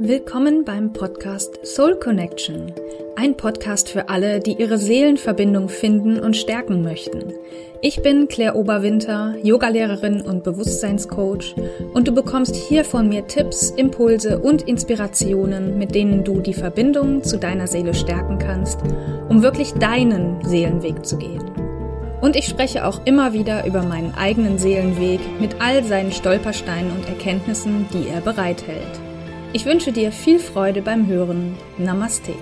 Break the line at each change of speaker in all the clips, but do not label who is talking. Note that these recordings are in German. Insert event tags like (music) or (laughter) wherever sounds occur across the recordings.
Willkommen beim Podcast Soul Connection. Ein Podcast für alle, die ihre Seelenverbindung finden und stärken möchten. Ich bin Claire Oberwinter, Yogalehrerin und Bewusstseinscoach und du bekommst hier von mir Tipps, Impulse und Inspirationen, mit denen du die Verbindung zu deiner Seele stärken kannst, um wirklich deinen Seelenweg zu gehen. Und ich spreche auch immer wieder über meinen eigenen Seelenweg mit all seinen Stolpersteinen und Erkenntnissen, die er bereithält. Ich wünsche dir viel Freude beim Hören. Namaste.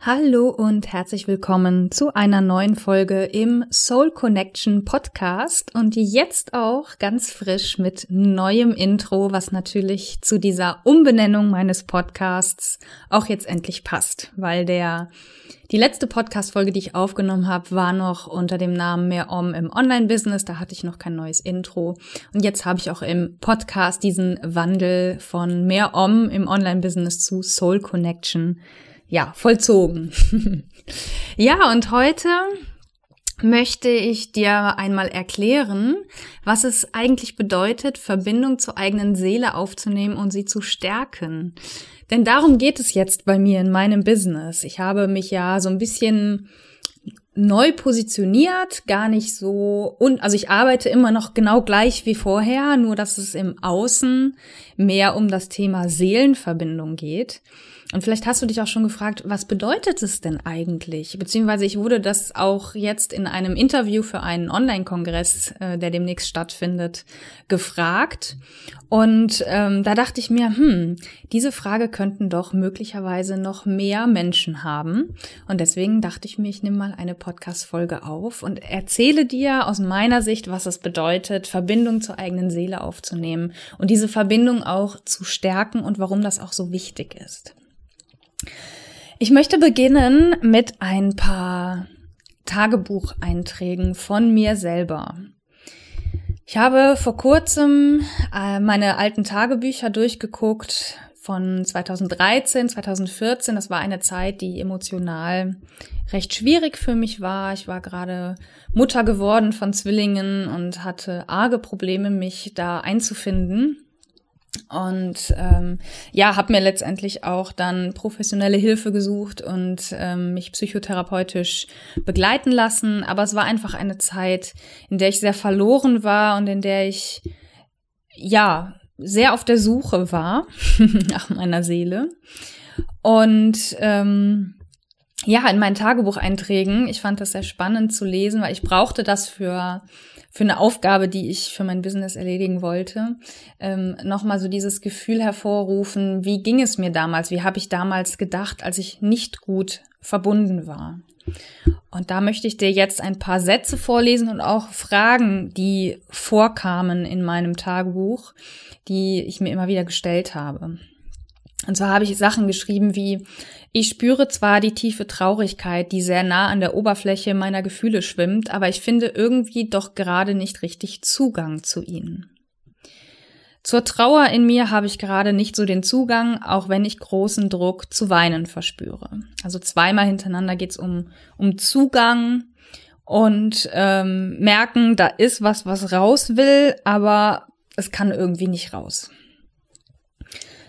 Hallo und herzlich willkommen zu einer neuen Folge im Soul Connection Podcast und jetzt auch ganz frisch mit neuem Intro, was natürlich zu dieser Umbenennung meines Podcasts auch jetzt endlich passt, weil der die letzte Podcast-Folge, die ich aufgenommen habe, war noch unter dem Namen Mehr Om im Online-Business. Da hatte ich noch kein neues Intro. Und jetzt habe ich auch im Podcast diesen Wandel von Mehr Om im Online-Business zu Soul Connection, ja, vollzogen. (laughs) ja, und heute möchte ich dir einmal erklären, was es eigentlich bedeutet, Verbindung zur eigenen Seele aufzunehmen und sie zu stärken. Denn darum geht es jetzt bei mir in meinem Business. Ich habe mich ja so ein bisschen neu positioniert, gar nicht so und also ich arbeite immer noch genau gleich wie vorher, nur dass es im Außen mehr um das Thema Seelenverbindung geht. Und vielleicht hast du dich auch schon gefragt, was bedeutet es denn eigentlich? Beziehungsweise ich wurde das auch jetzt in einem Interview für einen Online-Kongress, äh, der demnächst stattfindet, gefragt. Und ähm, da dachte ich mir, hm, diese Frage könnten doch möglicherweise noch mehr Menschen haben. Und deswegen dachte ich mir, ich nehme mal eine Podcast-Folge auf und erzähle dir aus meiner Sicht, was es bedeutet, Verbindung zur eigenen Seele aufzunehmen und diese Verbindung auch zu stärken und warum das auch so wichtig ist. Ich möchte beginnen mit ein paar Tagebucheinträgen von mir selber. Ich habe vor kurzem äh, meine alten Tagebücher durchgeguckt von 2013, 2014. Das war eine Zeit, die emotional recht schwierig für mich war. Ich war gerade Mutter geworden von Zwillingen und hatte arge Probleme, mich da einzufinden. Und ähm, ja, habe mir letztendlich auch dann professionelle Hilfe gesucht und ähm, mich psychotherapeutisch begleiten lassen. Aber es war einfach eine Zeit, in der ich sehr verloren war und in der ich ja sehr auf der Suche war (laughs) nach meiner Seele. Und ähm, ja, in meinen Tagebucheinträgen, ich fand das sehr spannend zu lesen, weil ich brauchte das für für eine Aufgabe, die ich für mein Business erledigen wollte, ähm, nochmal so dieses Gefühl hervorrufen, wie ging es mir damals, wie habe ich damals gedacht, als ich nicht gut verbunden war. Und da möchte ich dir jetzt ein paar Sätze vorlesen und auch Fragen, die vorkamen in meinem Tagebuch, die ich mir immer wieder gestellt habe. Und zwar habe ich Sachen geschrieben wie, ich spüre zwar die tiefe Traurigkeit, die sehr nah an der Oberfläche meiner Gefühle schwimmt, aber ich finde irgendwie doch gerade nicht richtig Zugang zu ihnen. Zur Trauer in mir habe ich gerade nicht so den Zugang, auch wenn ich großen Druck zu weinen verspüre. Also zweimal hintereinander geht es um, um Zugang und ähm, merken, da ist was, was raus will, aber es kann irgendwie nicht raus.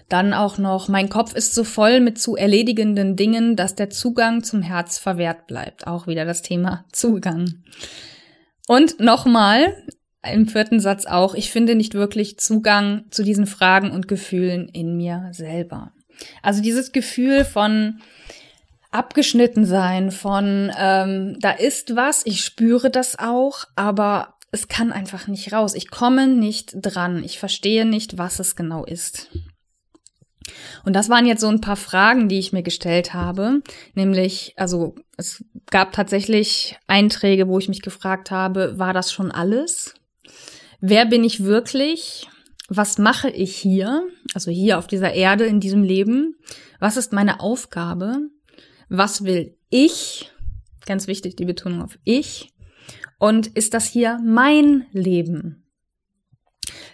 Dann auch noch, mein Kopf ist so voll mit zu erledigenden Dingen, dass der Zugang zum Herz verwehrt bleibt. Auch wieder das Thema (laughs) Zugang. Und nochmal, im vierten Satz auch, ich finde nicht wirklich Zugang zu diesen Fragen und Gefühlen in mir selber. Also dieses Gefühl von abgeschnitten sein, von ähm, da ist was, ich spüre das auch, aber es kann einfach nicht raus. Ich komme nicht dran. Ich verstehe nicht, was es genau ist. Und das waren jetzt so ein paar Fragen, die ich mir gestellt habe. Nämlich, also es gab tatsächlich Einträge, wo ich mich gefragt habe, war das schon alles? Wer bin ich wirklich? Was mache ich hier? Also hier auf dieser Erde, in diesem Leben? Was ist meine Aufgabe? Was will ich? Ganz wichtig, die Betonung auf ich. Und ist das hier mein Leben?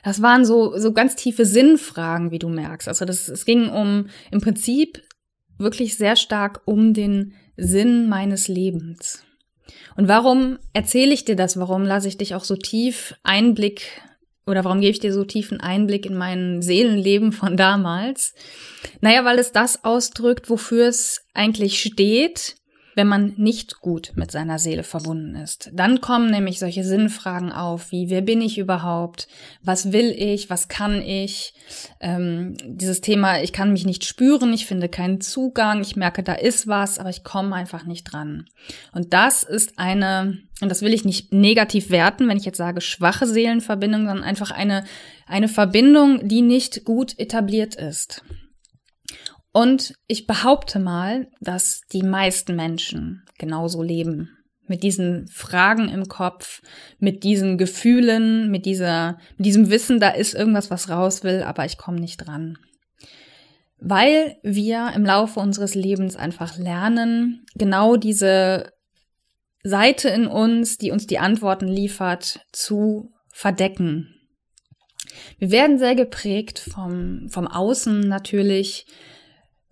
Das waren so, so ganz tiefe Sinnfragen, wie du merkst. Also das, es ging um, im Prinzip wirklich sehr stark um den Sinn meines Lebens. Und warum erzähle ich dir das? Warum lasse ich dich auch so tief Einblick oder warum gebe ich dir so tiefen Einblick in mein Seelenleben von damals? Naja, weil es das ausdrückt, wofür es eigentlich steht wenn man nicht gut mit seiner Seele verbunden ist. Dann kommen nämlich solche Sinnfragen auf, wie wer bin ich überhaupt? Was will ich? Was kann ich? Ähm, dieses Thema, ich kann mich nicht spüren, ich finde keinen Zugang, ich merke, da ist was, aber ich komme einfach nicht dran. Und das ist eine, und das will ich nicht negativ werten, wenn ich jetzt sage schwache Seelenverbindung, sondern einfach eine, eine Verbindung, die nicht gut etabliert ist. Und ich behaupte mal, dass die meisten Menschen genauso leben. Mit diesen Fragen im Kopf, mit diesen Gefühlen, mit dieser, mit diesem Wissen, da ist irgendwas, was raus will, aber ich komme nicht dran. Weil wir im Laufe unseres Lebens einfach lernen, genau diese Seite in uns, die uns die Antworten liefert, zu verdecken. Wir werden sehr geprägt vom, vom Außen natürlich,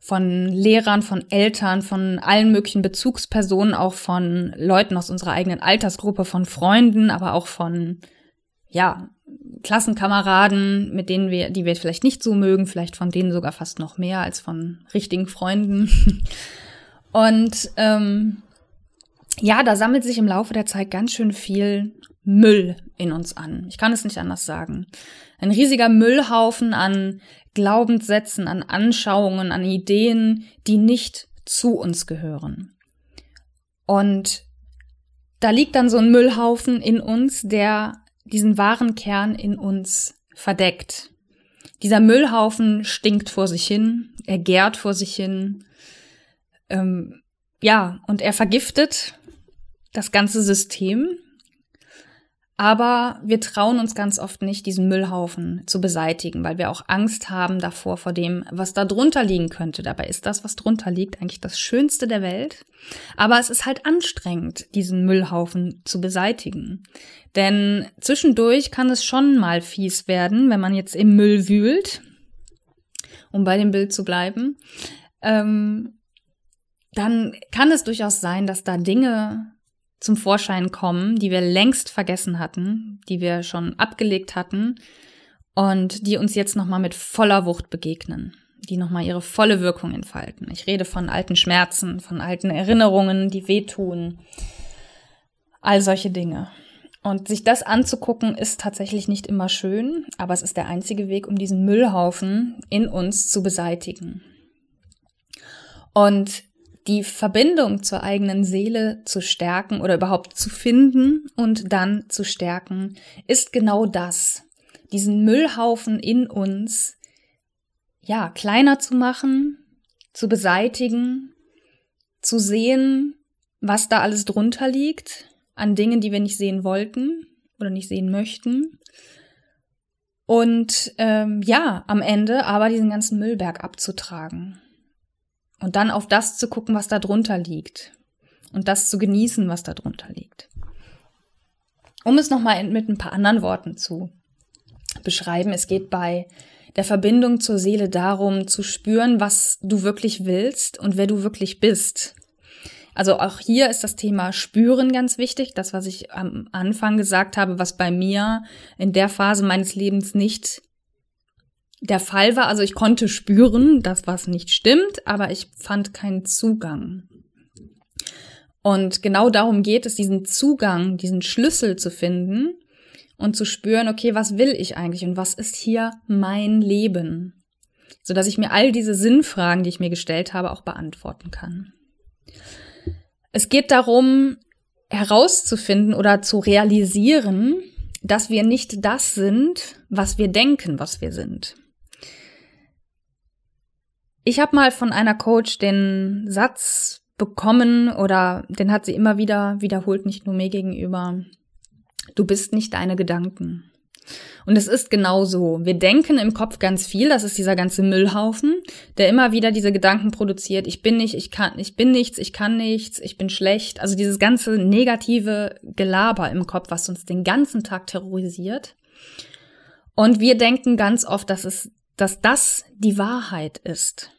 von Lehrern, von Eltern, von allen möglichen Bezugspersonen, auch von Leuten aus unserer eigenen Altersgruppe, von Freunden, aber auch von, ja, Klassenkameraden, mit denen wir, die wir vielleicht nicht so mögen, vielleicht von denen sogar fast noch mehr als von richtigen Freunden. (laughs) Und ähm, ja, da sammelt sich im Laufe der Zeit ganz schön viel Müll in uns an. Ich kann es nicht anders sagen. Ein riesiger Müllhaufen an Glaubenssätzen, an Anschauungen, an Ideen, die nicht zu uns gehören. Und da liegt dann so ein Müllhaufen in uns, der diesen wahren Kern in uns verdeckt. Dieser Müllhaufen stinkt vor sich hin, er gärt vor sich hin, ähm, ja, und er vergiftet das ganze System aber wir trauen uns ganz oft nicht, diesen Müllhaufen zu beseitigen, weil wir auch Angst haben davor, vor dem, was da drunter liegen könnte. Dabei ist das, was drunter liegt, eigentlich das Schönste der Welt. Aber es ist halt anstrengend, diesen Müllhaufen zu beseitigen. Denn zwischendurch kann es schon mal fies werden, wenn man jetzt im Müll wühlt, um bei dem Bild zu bleiben. Ähm, dann kann es durchaus sein, dass da Dinge zum Vorschein kommen, die wir längst vergessen hatten, die wir schon abgelegt hatten und die uns jetzt nochmal mit voller Wucht begegnen, die nochmal ihre volle Wirkung entfalten. Ich rede von alten Schmerzen, von alten Erinnerungen, die wehtun, all solche Dinge. Und sich das anzugucken, ist tatsächlich nicht immer schön, aber es ist der einzige Weg, um diesen Müllhaufen in uns zu beseitigen. Und die Verbindung zur eigenen Seele zu stärken oder überhaupt zu finden und dann zu stärken, ist genau das. Diesen Müllhaufen in uns, ja, kleiner zu machen, zu beseitigen, zu sehen, was da alles drunter liegt, an Dingen, die wir nicht sehen wollten oder nicht sehen möchten. Und ähm, ja, am Ende aber diesen ganzen Müllberg abzutragen. Und dann auf das zu gucken, was da drunter liegt. Und das zu genießen, was da drunter liegt. Um es nochmal mit ein paar anderen Worten zu beschreiben, es geht bei der Verbindung zur Seele darum, zu spüren, was du wirklich willst und wer du wirklich bist. Also auch hier ist das Thema Spüren ganz wichtig. Das, was ich am Anfang gesagt habe, was bei mir in der Phase meines Lebens nicht der Fall war. Also ich konnte spüren, dass was nicht stimmt, aber ich fand keinen Zugang. Und genau darum geht es, diesen Zugang, diesen Schlüssel zu finden und zu spüren, okay, was will ich eigentlich und was ist hier mein Leben? Sodass ich mir all diese Sinnfragen, die ich mir gestellt habe, auch beantworten kann. Es geht darum, herauszufinden oder zu realisieren, dass wir nicht das sind, was wir denken, was wir sind. Ich habe mal von einer Coach den Satz bekommen oder den hat sie immer wieder wiederholt, nicht nur mir gegenüber. Du bist nicht deine Gedanken. Und es ist genau so. Wir denken im Kopf ganz viel, das ist dieser ganze Müllhaufen, der immer wieder diese Gedanken produziert. Ich bin nicht, ich kann, ich bin nichts, ich kann nichts, ich bin schlecht. Also dieses ganze negative Gelaber im Kopf, was uns den ganzen Tag terrorisiert. Und wir denken ganz oft, dass es dass das die Wahrheit ist.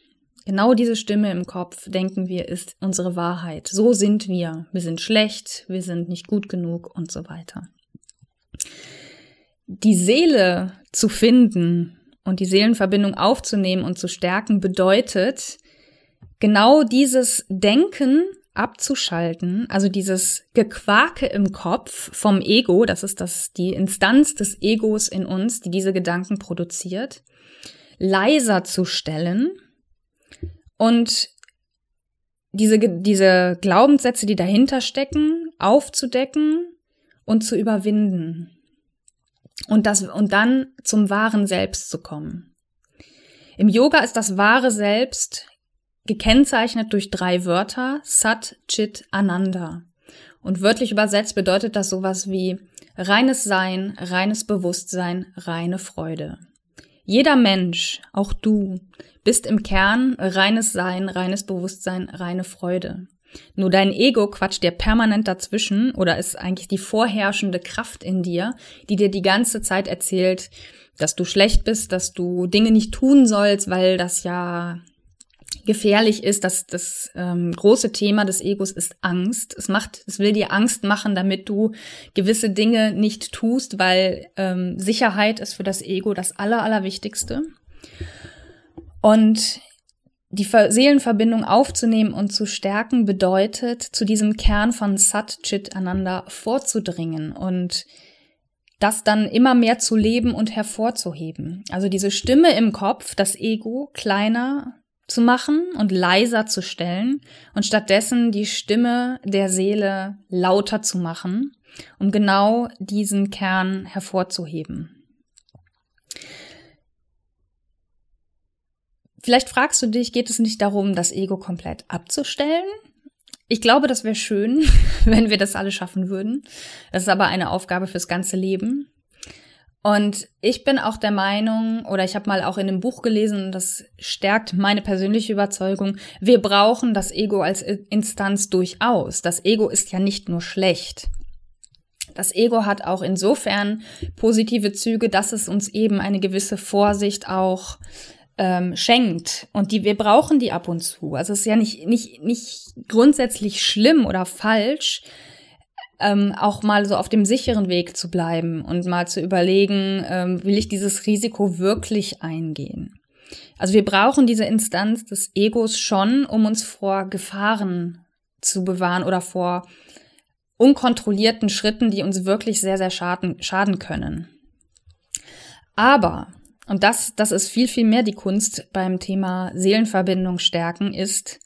Genau diese Stimme im Kopf, denken wir, ist unsere Wahrheit. So sind wir. Wir sind schlecht, wir sind nicht gut genug und so weiter. die Seele zu finden und die Seelenverbindung aufzunehmen und zu stärken bedeutet, genau dieses Denken abzuschalten, also dieses Gequake im Kopf vom Ego, das ist das, die Instanz des Egos in uns, die diese Gedanken produziert, leiser zu stellen und diese, diese Glaubenssätze, die dahinter stecken, aufzudecken und zu überwinden. Und das, und dann zum wahren Selbst zu kommen. Im Yoga ist das wahre Selbst gekennzeichnet durch drei Wörter, Sat, Chit, Ananda. Und wörtlich übersetzt bedeutet das sowas wie reines Sein, reines Bewusstsein, reine Freude. Jeder Mensch, auch du, bist im Kern reines Sein, reines Bewusstsein, reine Freude. Nur dein Ego quatscht dir permanent dazwischen oder ist eigentlich die vorherrschende Kraft in dir, die dir die ganze Zeit erzählt, dass du schlecht bist, dass du Dinge nicht tun sollst, weil das ja gefährlich ist, dass das ähm, große Thema des Egos ist Angst. Es macht, es will dir Angst machen, damit du gewisse Dinge nicht tust, weil ähm, Sicherheit ist für das Ego das Aller, Allerwichtigste. Und die Seelenverbindung aufzunehmen und zu stärken bedeutet, zu diesem Kern von Sat Chit Ananda vorzudringen und das dann immer mehr zu leben und hervorzuheben. Also diese Stimme im Kopf, das Ego, kleiner zu machen und leiser zu stellen und stattdessen die Stimme der Seele lauter zu machen, um genau diesen Kern hervorzuheben. Vielleicht fragst du dich, geht es nicht darum, das Ego komplett abzustellen? Ich glaube, das wäre schön, (laughs) wenn wir das alle schaffen würden. Das ist aber eine Aufgabe fürs ganze Leben. Und ich bin auch der Meinung, oder ich habe mal auch in einem Buch gelesen, das stärkt meine persönliche Überzeugung, wir brauchen das Ego als Instanz durchaus. Das Ego ist ja nicht nur schlecht. Das Ego hat auch insofern positive Züge, dass es uns eben eine gewisse Vorsicht auch ähm, schenkt. Und die, wir brauchen die ab und zu. Also es ist ja nicht, nicht, nicht grundsätzlich schlimm oder falsch, ähm, auch mal so auf dem sicheren Weg zu bleiben und mal zu überlegen, ähm, will ich dieses Risiko wirklich eingehen? Also wir brauchen diese Instanz des Egos schon, um uns vor Gefahren zu bewahren oder vor unkontrollierten Schritten, die uns wirklich sehr, sehr schaden, schaden können. Aber, und das, das ist viel, viel mehr die Kunst beim Thema Seelenverbindung stärken, ist,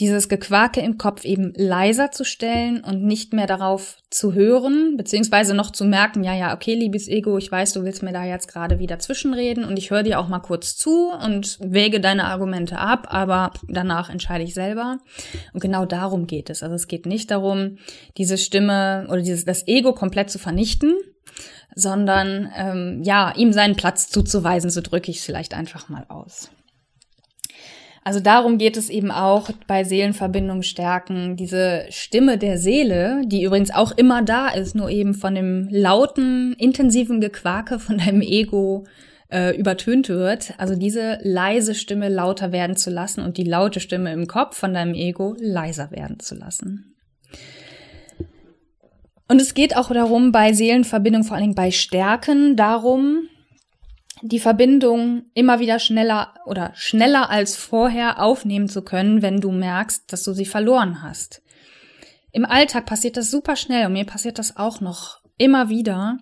dieses Gequake im Kopf eben leiser zu stellen und nicht mehr darauf zu hören, beziehungsweise noch zu merken, ja, ja, okay, liebes Ego, ich weiß, du willst mir da jetzt gerade wieder zwischenreden und ich höre dir auch mal kurz zu und wäge deine Argumente ab, aber danach entscheide ich selber. Und genau darum geht es. Also es geht nicht darum, diese Stimme oder dieses, das Ego komplett zu vernichten, sondern ähm, ja, ihm seinen Platz zuzuweisen, so drücke ich es vielleicht einfach mal aus. Also darum geht es eben auch bei Seelenverbindung stärken, diese Stimme der Seele, die übrigens auch immer da ist, nur eben von dem lauten, intensiven Gequake von deinem Ego äh, übertönt wird. Also diese leise Stimme lauter werden zu lassen und die laute Stimme im Kopf von deinem Ego leiser werden zu lassen. Und es geht auch darum, bei Seelenverbindung, vor allen Dingen bei Stärken, darum, die Verbindung immer wieder schneller oder schneller als vorher aufnehmen zu können, wenn du merkst, dass du sie verloren hast. Im Alltag passiert das super schnell und mir passiert das auch noch immer wieder,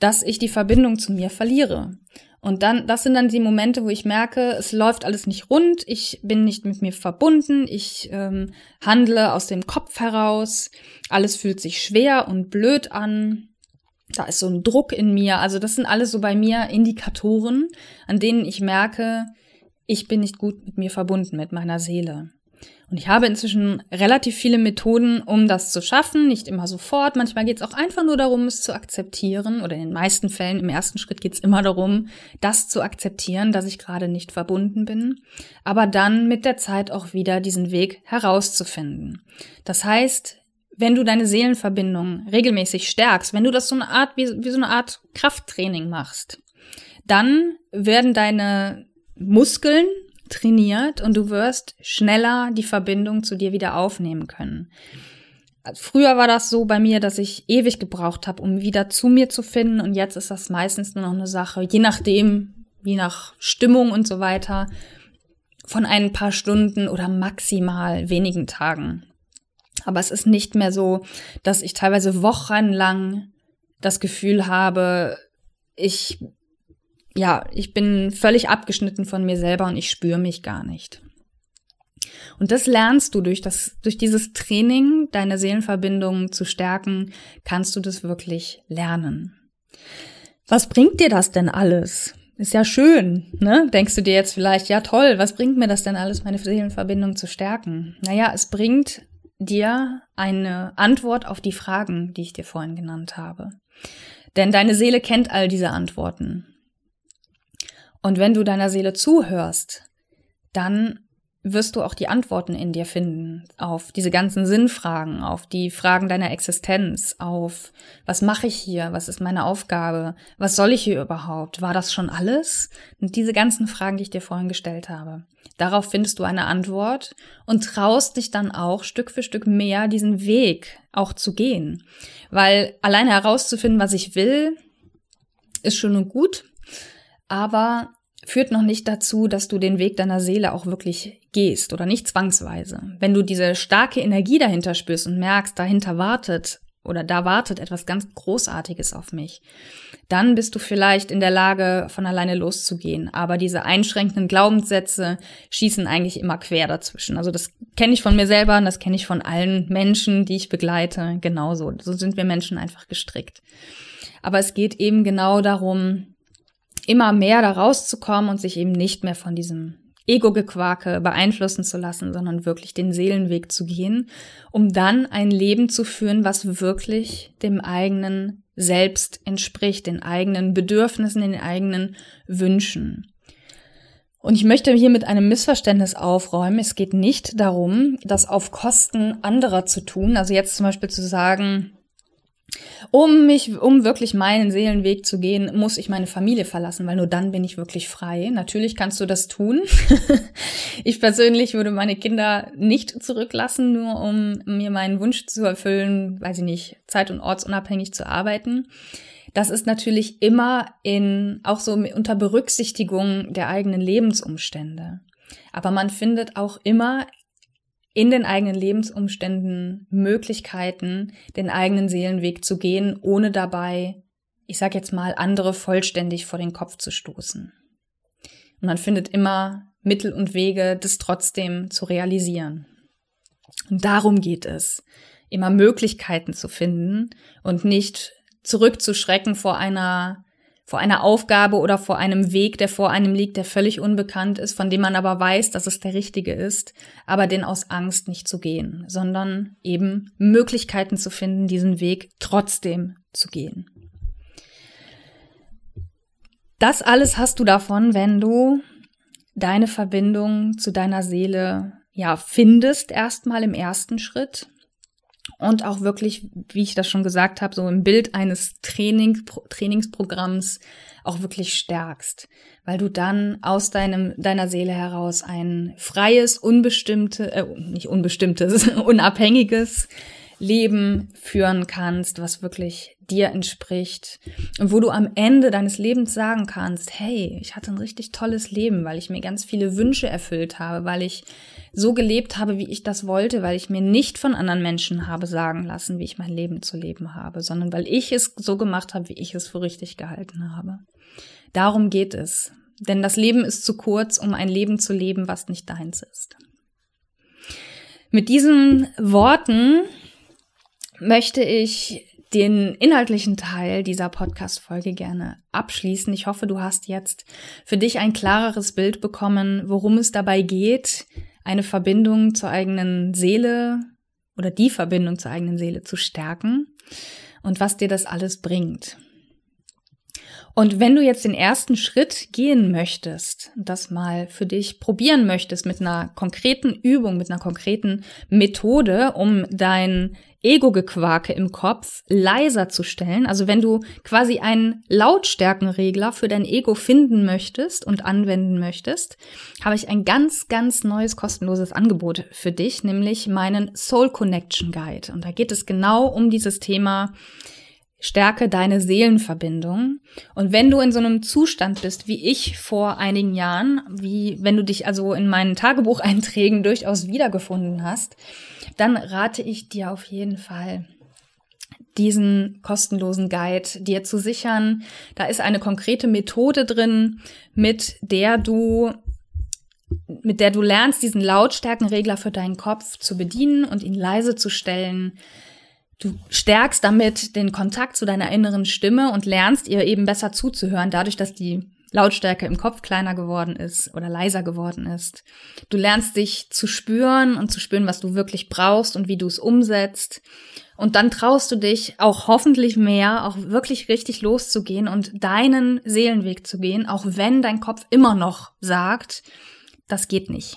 dass ich die Verbindung zu mir verliere. Und dann, das sind dann die Momente, wo ich merke, es läuft alles nicht rund, ich bin nicht mit mir verbunden, ich ähm, handle aus dem Kopf heraus, alles fühlt sich schwer und blöd an da ist so ein Druck in mir. Also das sind alles so bei mir Indikatoren, an denen ich merke, ich bin nicht gut mit mir verbunden, mit meiner Seele. Und ich habe inzwischen relativ viele Methoden, um das zu schaffen. Nicht immer sofort. Manchmal geht es auch einfach nur darum, es zu akzeptieren. Oder in den meisten Fällen, im ersten Schritt geht es immer darum, das zu akzeptieren, dass ich gerade nicht verbunden bin. Aber dann mit der Zeit auch wieder diesen Weg herauszufinden. Das heißt, wenn du deine Seelenverbindung regelmäßig stärkst, wenn du das so eine Art, wie, wie so eine Art Krafttraining machst, dann werden deine Muskeln trainiert und du wirst schneller die Verbindung zu dir wieder aufnehmen können. früher war das so bei mir, dass ich ewig gebraucht habe, um wieder zu mir zu finden. Und jetzt ist das meistens nur noch eine Sache, je nachdem, je nach Stimmung und so weiter, von ein paar Stunden oder maximal wenigen Tagen. Aber es ist nicht mehr so, dass ich teilweise wochenlang das Gefühl habe, ich, ja, ich bin völlig abgeschnitten von mir selber und ich spüre mich gar nicht. Und das lernst du durch das, durch dieses Training, deine Seelenverbindung zu stärken, kannst du das wirklich lernen. Was bringt dir das denn alles? Ist ja schön, ne? Denkst du dir jetzt vielleicht, ja toll, was bringt mir das denn alles, meine Seelenverbindung zu stärken? Naja, es bringt dir eine Antwort auf die Fragen, die ich dir vorhin genannt habe. Denn deine Seele kennt all diese Antworten. Und wenn du deiner Seele zuhörst, dann wirst du auch die Antworten in dir finden auf diese ganzen Sinnfragen, auf die Fragen deiner Existenz, auf was mache ich hier, was ist meine Aufgabe, was soll ich hier überhaupt, war das schon alles? Und diese ganzen Fragen, die ich dir vorhin gestellt habe. Darauf findest du eine Antwort und traust dich dann auch Stück für Stück mehr diesen Weg auch zu gehen. Weil alleine herauszufinden, was ich will, ist schon und gut, aber führt noch nicht dazu, dass du den Weg deiner Seele auch wirklich gehst oder nicht zwangsweise. Wenn du diese starke Energie dahinter spürst und merkst, dahinter wartet oder da wartet etwas ganz Großartiges auf mich, dann bist du vielleicht in der Lage, von alleine loszugehen. Aber diese einschränkenden Glaubenssätze schießen eigentlich immer quer dazwischen. Also das kenne ich von mir selber und das kenne ich von allen Menschen, die ich begleite. Genauso. So sind wir Menschen einfach gestrickt. Aber es geht eben genau darum, immer mehr da rauszukommen und sich eben nicht mehr von diesem Ego-Gequake beeinflussen zu lassen, sondern wirklich den Seelenweg zu gehen, um dann ein Leben zu führen, was wirklich dem eigenen Selbst entspricht, den eigenen Bedürfnissen, den eigenen Wünschen. Und ich möchte hier mit einem Missverständnis aufräumen. Es geht nicht darum, das auf Kosten anderer zu tun. Also jetzt zum Beispiel zu sagen, um mich, um wirklich meinen Seelenweg zu gehen, muss ich meine Familie verlassen, weil nur dann bin ich wirklich frei. Natürlich kannst du das tun. (laughs) ich persönlich würde meine Kinder nicht zurücklassen, nur um mir meinen Wunsch zu erfüllen, weiß ich nicht, zeit- und ortsunabhängig zu arbeiten. Das ist natürlich immer in, auch so unter Berücksichtigung der eigenen Lebensumstände. Aber man findet auch immer in den eigenen Lebensumständen Möglichkeiten, den eigenen Seelenweg zu gehen, ohne dabei, ich sag jetzt mal, andere vollständig vor den Kopf zu stoßen. Und man findet immer Mittel und Wege, das trotzdem zu realisieren. Und darum geht es, immer Möglichkeiten zu finden und nicht zurückzuschrecken vor einer vor einer Aufgabe oder vor einem Weg, der vor einem liegt, der völlig unbekannt ist, von dem man aber weiß, dass es der richtige ist, aber den aus Angst nicht zu gehen, sondern eben Möglichkeiten zu finden, diesen Weg trotzdem zu gehen. Das alles hast du davon, wenn du deine Verbindung zu deiner Seele ja findest erstmal im ersten Schritt und auch wirklich, wie ich das schon gesagt habe, so im Bild eines Training, Trainingsprogramms auch wirklich stärkst, weil du dann aus deinem deiner Seele heraus ein freies, unbestimmte, äh, nicht unbestimmtes, (laughs) unabhängiges Leben führen kannst, was wirklich dir entspricht. Und wo du am Ende deines Lebens sagen kannst, hey, ich hatte ein richtig tolles Leben, weil ich mir ganz viele Wünsche erfüllt habe, weil ich so gelebt habe, wie ich das wollte, weil ich mir nicht von anderen Menschen habe sagen lassen, wie ich mein Leben zu leben habe, sondern weil ich es so gemacht habe, wie ich es für richtig gehalten habe. Darum geht es. Denn das Leben ist zu kurz, um ein Leben zu leben, was nicht deins ist. Mit diesen Worten möchte ich den inhaltlichen Teil dieser Podcast-Folge gerne abschließen. Ich hoffe, du hast jetzt für dich ein klareres Bild bekommen, worum es dabei geht, eine Verbindung zur eigenen Seele oder die Verbindung zur eigenen Seele zu stärken und was dir das alles bringt. Und wenn du jetzt den ersten Schritt gehen möchtest, das mal für dich probieren möchtest mit einer konkreten Übung, mit einer konkreten Methode, um dein Ego-Gequake im Kopf leiser zu stellen, also wenn du quasi einen Lautstärkenregler für dein Ego finden möchtest und anwenden möchtest, habe ich ein ganz, ganz neues kostenloses Angebot für dich, nämlich meinen Soul Connection Guide. Und da geht es genau um dieses Thema, Stärke deine Seelenverbindung. Und wenn du in so einem Zustand bist, wie ich vor einigen Jahren, wie wenn du dich also in meinen Tagebucheinträgen (laughs) durchaus wiedergefunden hast, dann rate ich dir auf jeden Fall, diesen kostenlosen Guide dir zu sichern. Da ist eine konkrete Methode drin, mit der du mit der du lernst, diesen Lautstärkenregler für deinen Kopf zu bedienen und ihn leise zu stellen, Du stärkst damit den Kontakt zu deiner inneren Stimme und lernst ihr eben besser zuzuhören, dadurch, dass die Lautstärke im Kopf kleiner geworden ist oder leiser geworden ist. Du lernst dich zu spüren und zu spüren, was du wirklich brauchst und wie du es umsetzt. Und dann traust du dich auch hoffentlich mehr, auch wirklich richtig loszugehen und deinen Seelenweg zu gehen, auch wenn dein Kopf immer noch sagt, das geht nicht.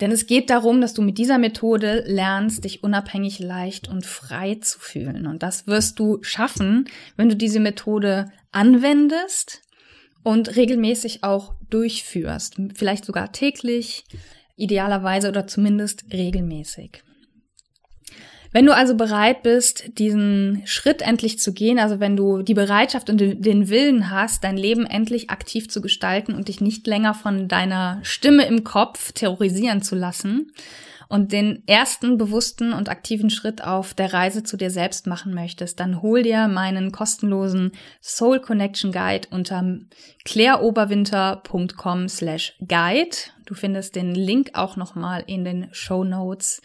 Denn es geht darum, dass du mit dieser Methode lernst, dich unabhängig, leicht und frei zu fühlen. Und das wirst du schaffen, wenn du diese Methode anwendest und regelmäßig auch durchführst. Vielleicht sogar täglich, idealerweise oder zumindest regelmäßig. Wenn du also bereit bist, diesen Schritt endlich zu gehen, also wenn du die Bereitschaft und den Willen hast, dein Leben endlich aktiv zu gestalten und dich nicht länger von deiner Stimme im Kopf terrorisieren zu lassen und den ersten bewussten und aktiven Schritt auf der Reise zu dir selbst machen möchtest, dann hol dir meinen kostenlosen Soul Connection Guide unter claireoberwinter.com slash guide. Du findest den Link auch nochmal in den Show Notes.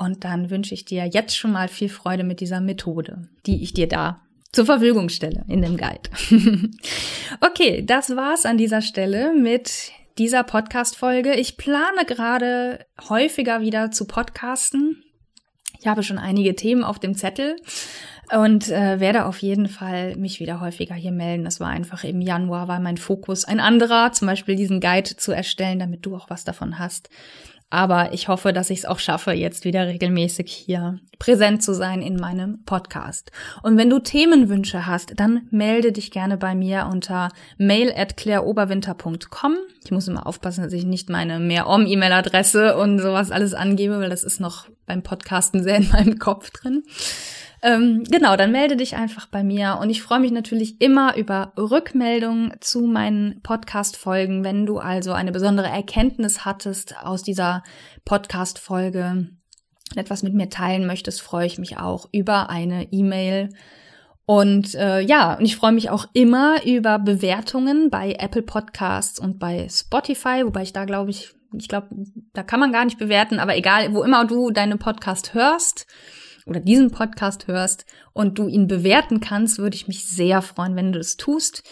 Und dann wünsche ich dir jetzt schon mal viel Freude mit dieser Methode, die ich dir da zur Verfügung stelle in dem Guide. (laughs) okay, das war's an dieser Stelle mit dieser Podcast-Folge. Ich plane gerade häufiger wieder zu podcasten. Ich habe schon einige Themen auf dem Zettel und äh, werde auf jeden Fall mich wieder häufiger hier melden. Das war einfach im Januar war mein Fokus ein anderer, zum Beispiel diesen Guide zu erstellen, damit du auch was davon hast. Aber ich hoffe, dass ich es auch schaffe, jetzt wieder regelmäßig hier präsent zu sein in meinem Podcast. Und wenn du Themenwünsche hast, dann melde dich gerne bei mir unter mail at claireoberwinter.com. Ich muss immer aufpassen, dass ich nicht meine Mehr-Om-E-Mail-Adresse und sowas alles angebe, weil das ist noch beim Podcasten sehr in meinem Kopf drin. Ähm, genau, dann melde dich einfach bei mir und ich freue mich natürlich immer über Rückmeldungen zu meinen Podcast-Folgen. Wenn du also eine besondere Erkenntnis hattest aus dieser Podcast-Folge, etwas mit mir teilen möchtest, freue ich mich auch über eine E-Mail. Und äh, ja, und ich freue mich auch immer über Bewertungen bei Apple Podcasts und bei Spotify, wobei ich da glaube ich, ich glaube, da kann man gar nicht bewerten, aber egal, wo immer du deine Podcast hörst, oder diesen Podcast hörst und du ihn bewerten kannst, würde ich mich sehr freuen, wenn du das tust.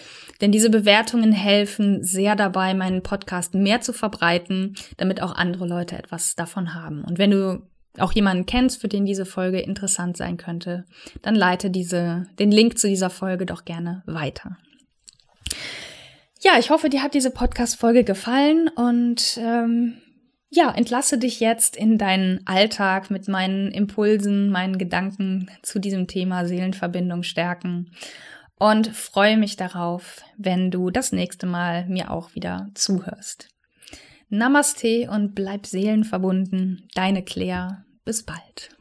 Denn diese Bewertungen helfen sehr dabei, meinen Podcast mehr zu verbreiten, damit auch andere Leute etwas davon haben. Und wenn du auch jemanden kennst, für den diese Folge interessant sein könnte, dann leite diese, den Link zu dieser Folge doch gerne weiter. Ja, ich hoffe, dir hat diese Podcast-Folge gefallen und ähm, ja, entlasse dich jetzt in deinen Alltag mit meinen Impulsen, meinen Gedanken zu diesem Thema Seelenverbindung stärken und freue mich darauf, wenn du das nächste Mal mir auch wieder zuhörst. Namaste und bleib seelenverbunden. Deine Claire. Bis bald.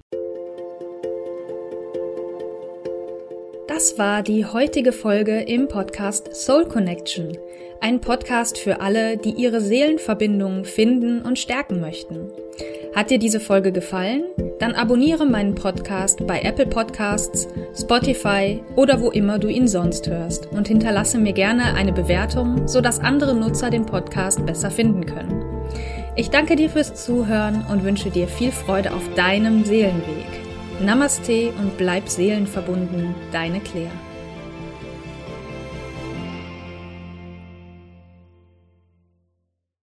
Das war die heutige Folge im Podcast Soul Connection. Ein Podcast für alle, die ihre Seelenverbindung finden und stärken möchten. Hat dir diese Folge gefallen? Dann abonniere meinen Podcast bei Apple Podcasts, Spotify oder wo immer du ihn sonst hörst und hinterlasse mir gerne eine Bewertung, sodass andere Nutzer den Podcast besser finden können. Ich danke dir fürs Zuhören und wünsche dir viel Freude auf deinem Seelenweg. Namaste und bleib seelenverbunden, deine Claire.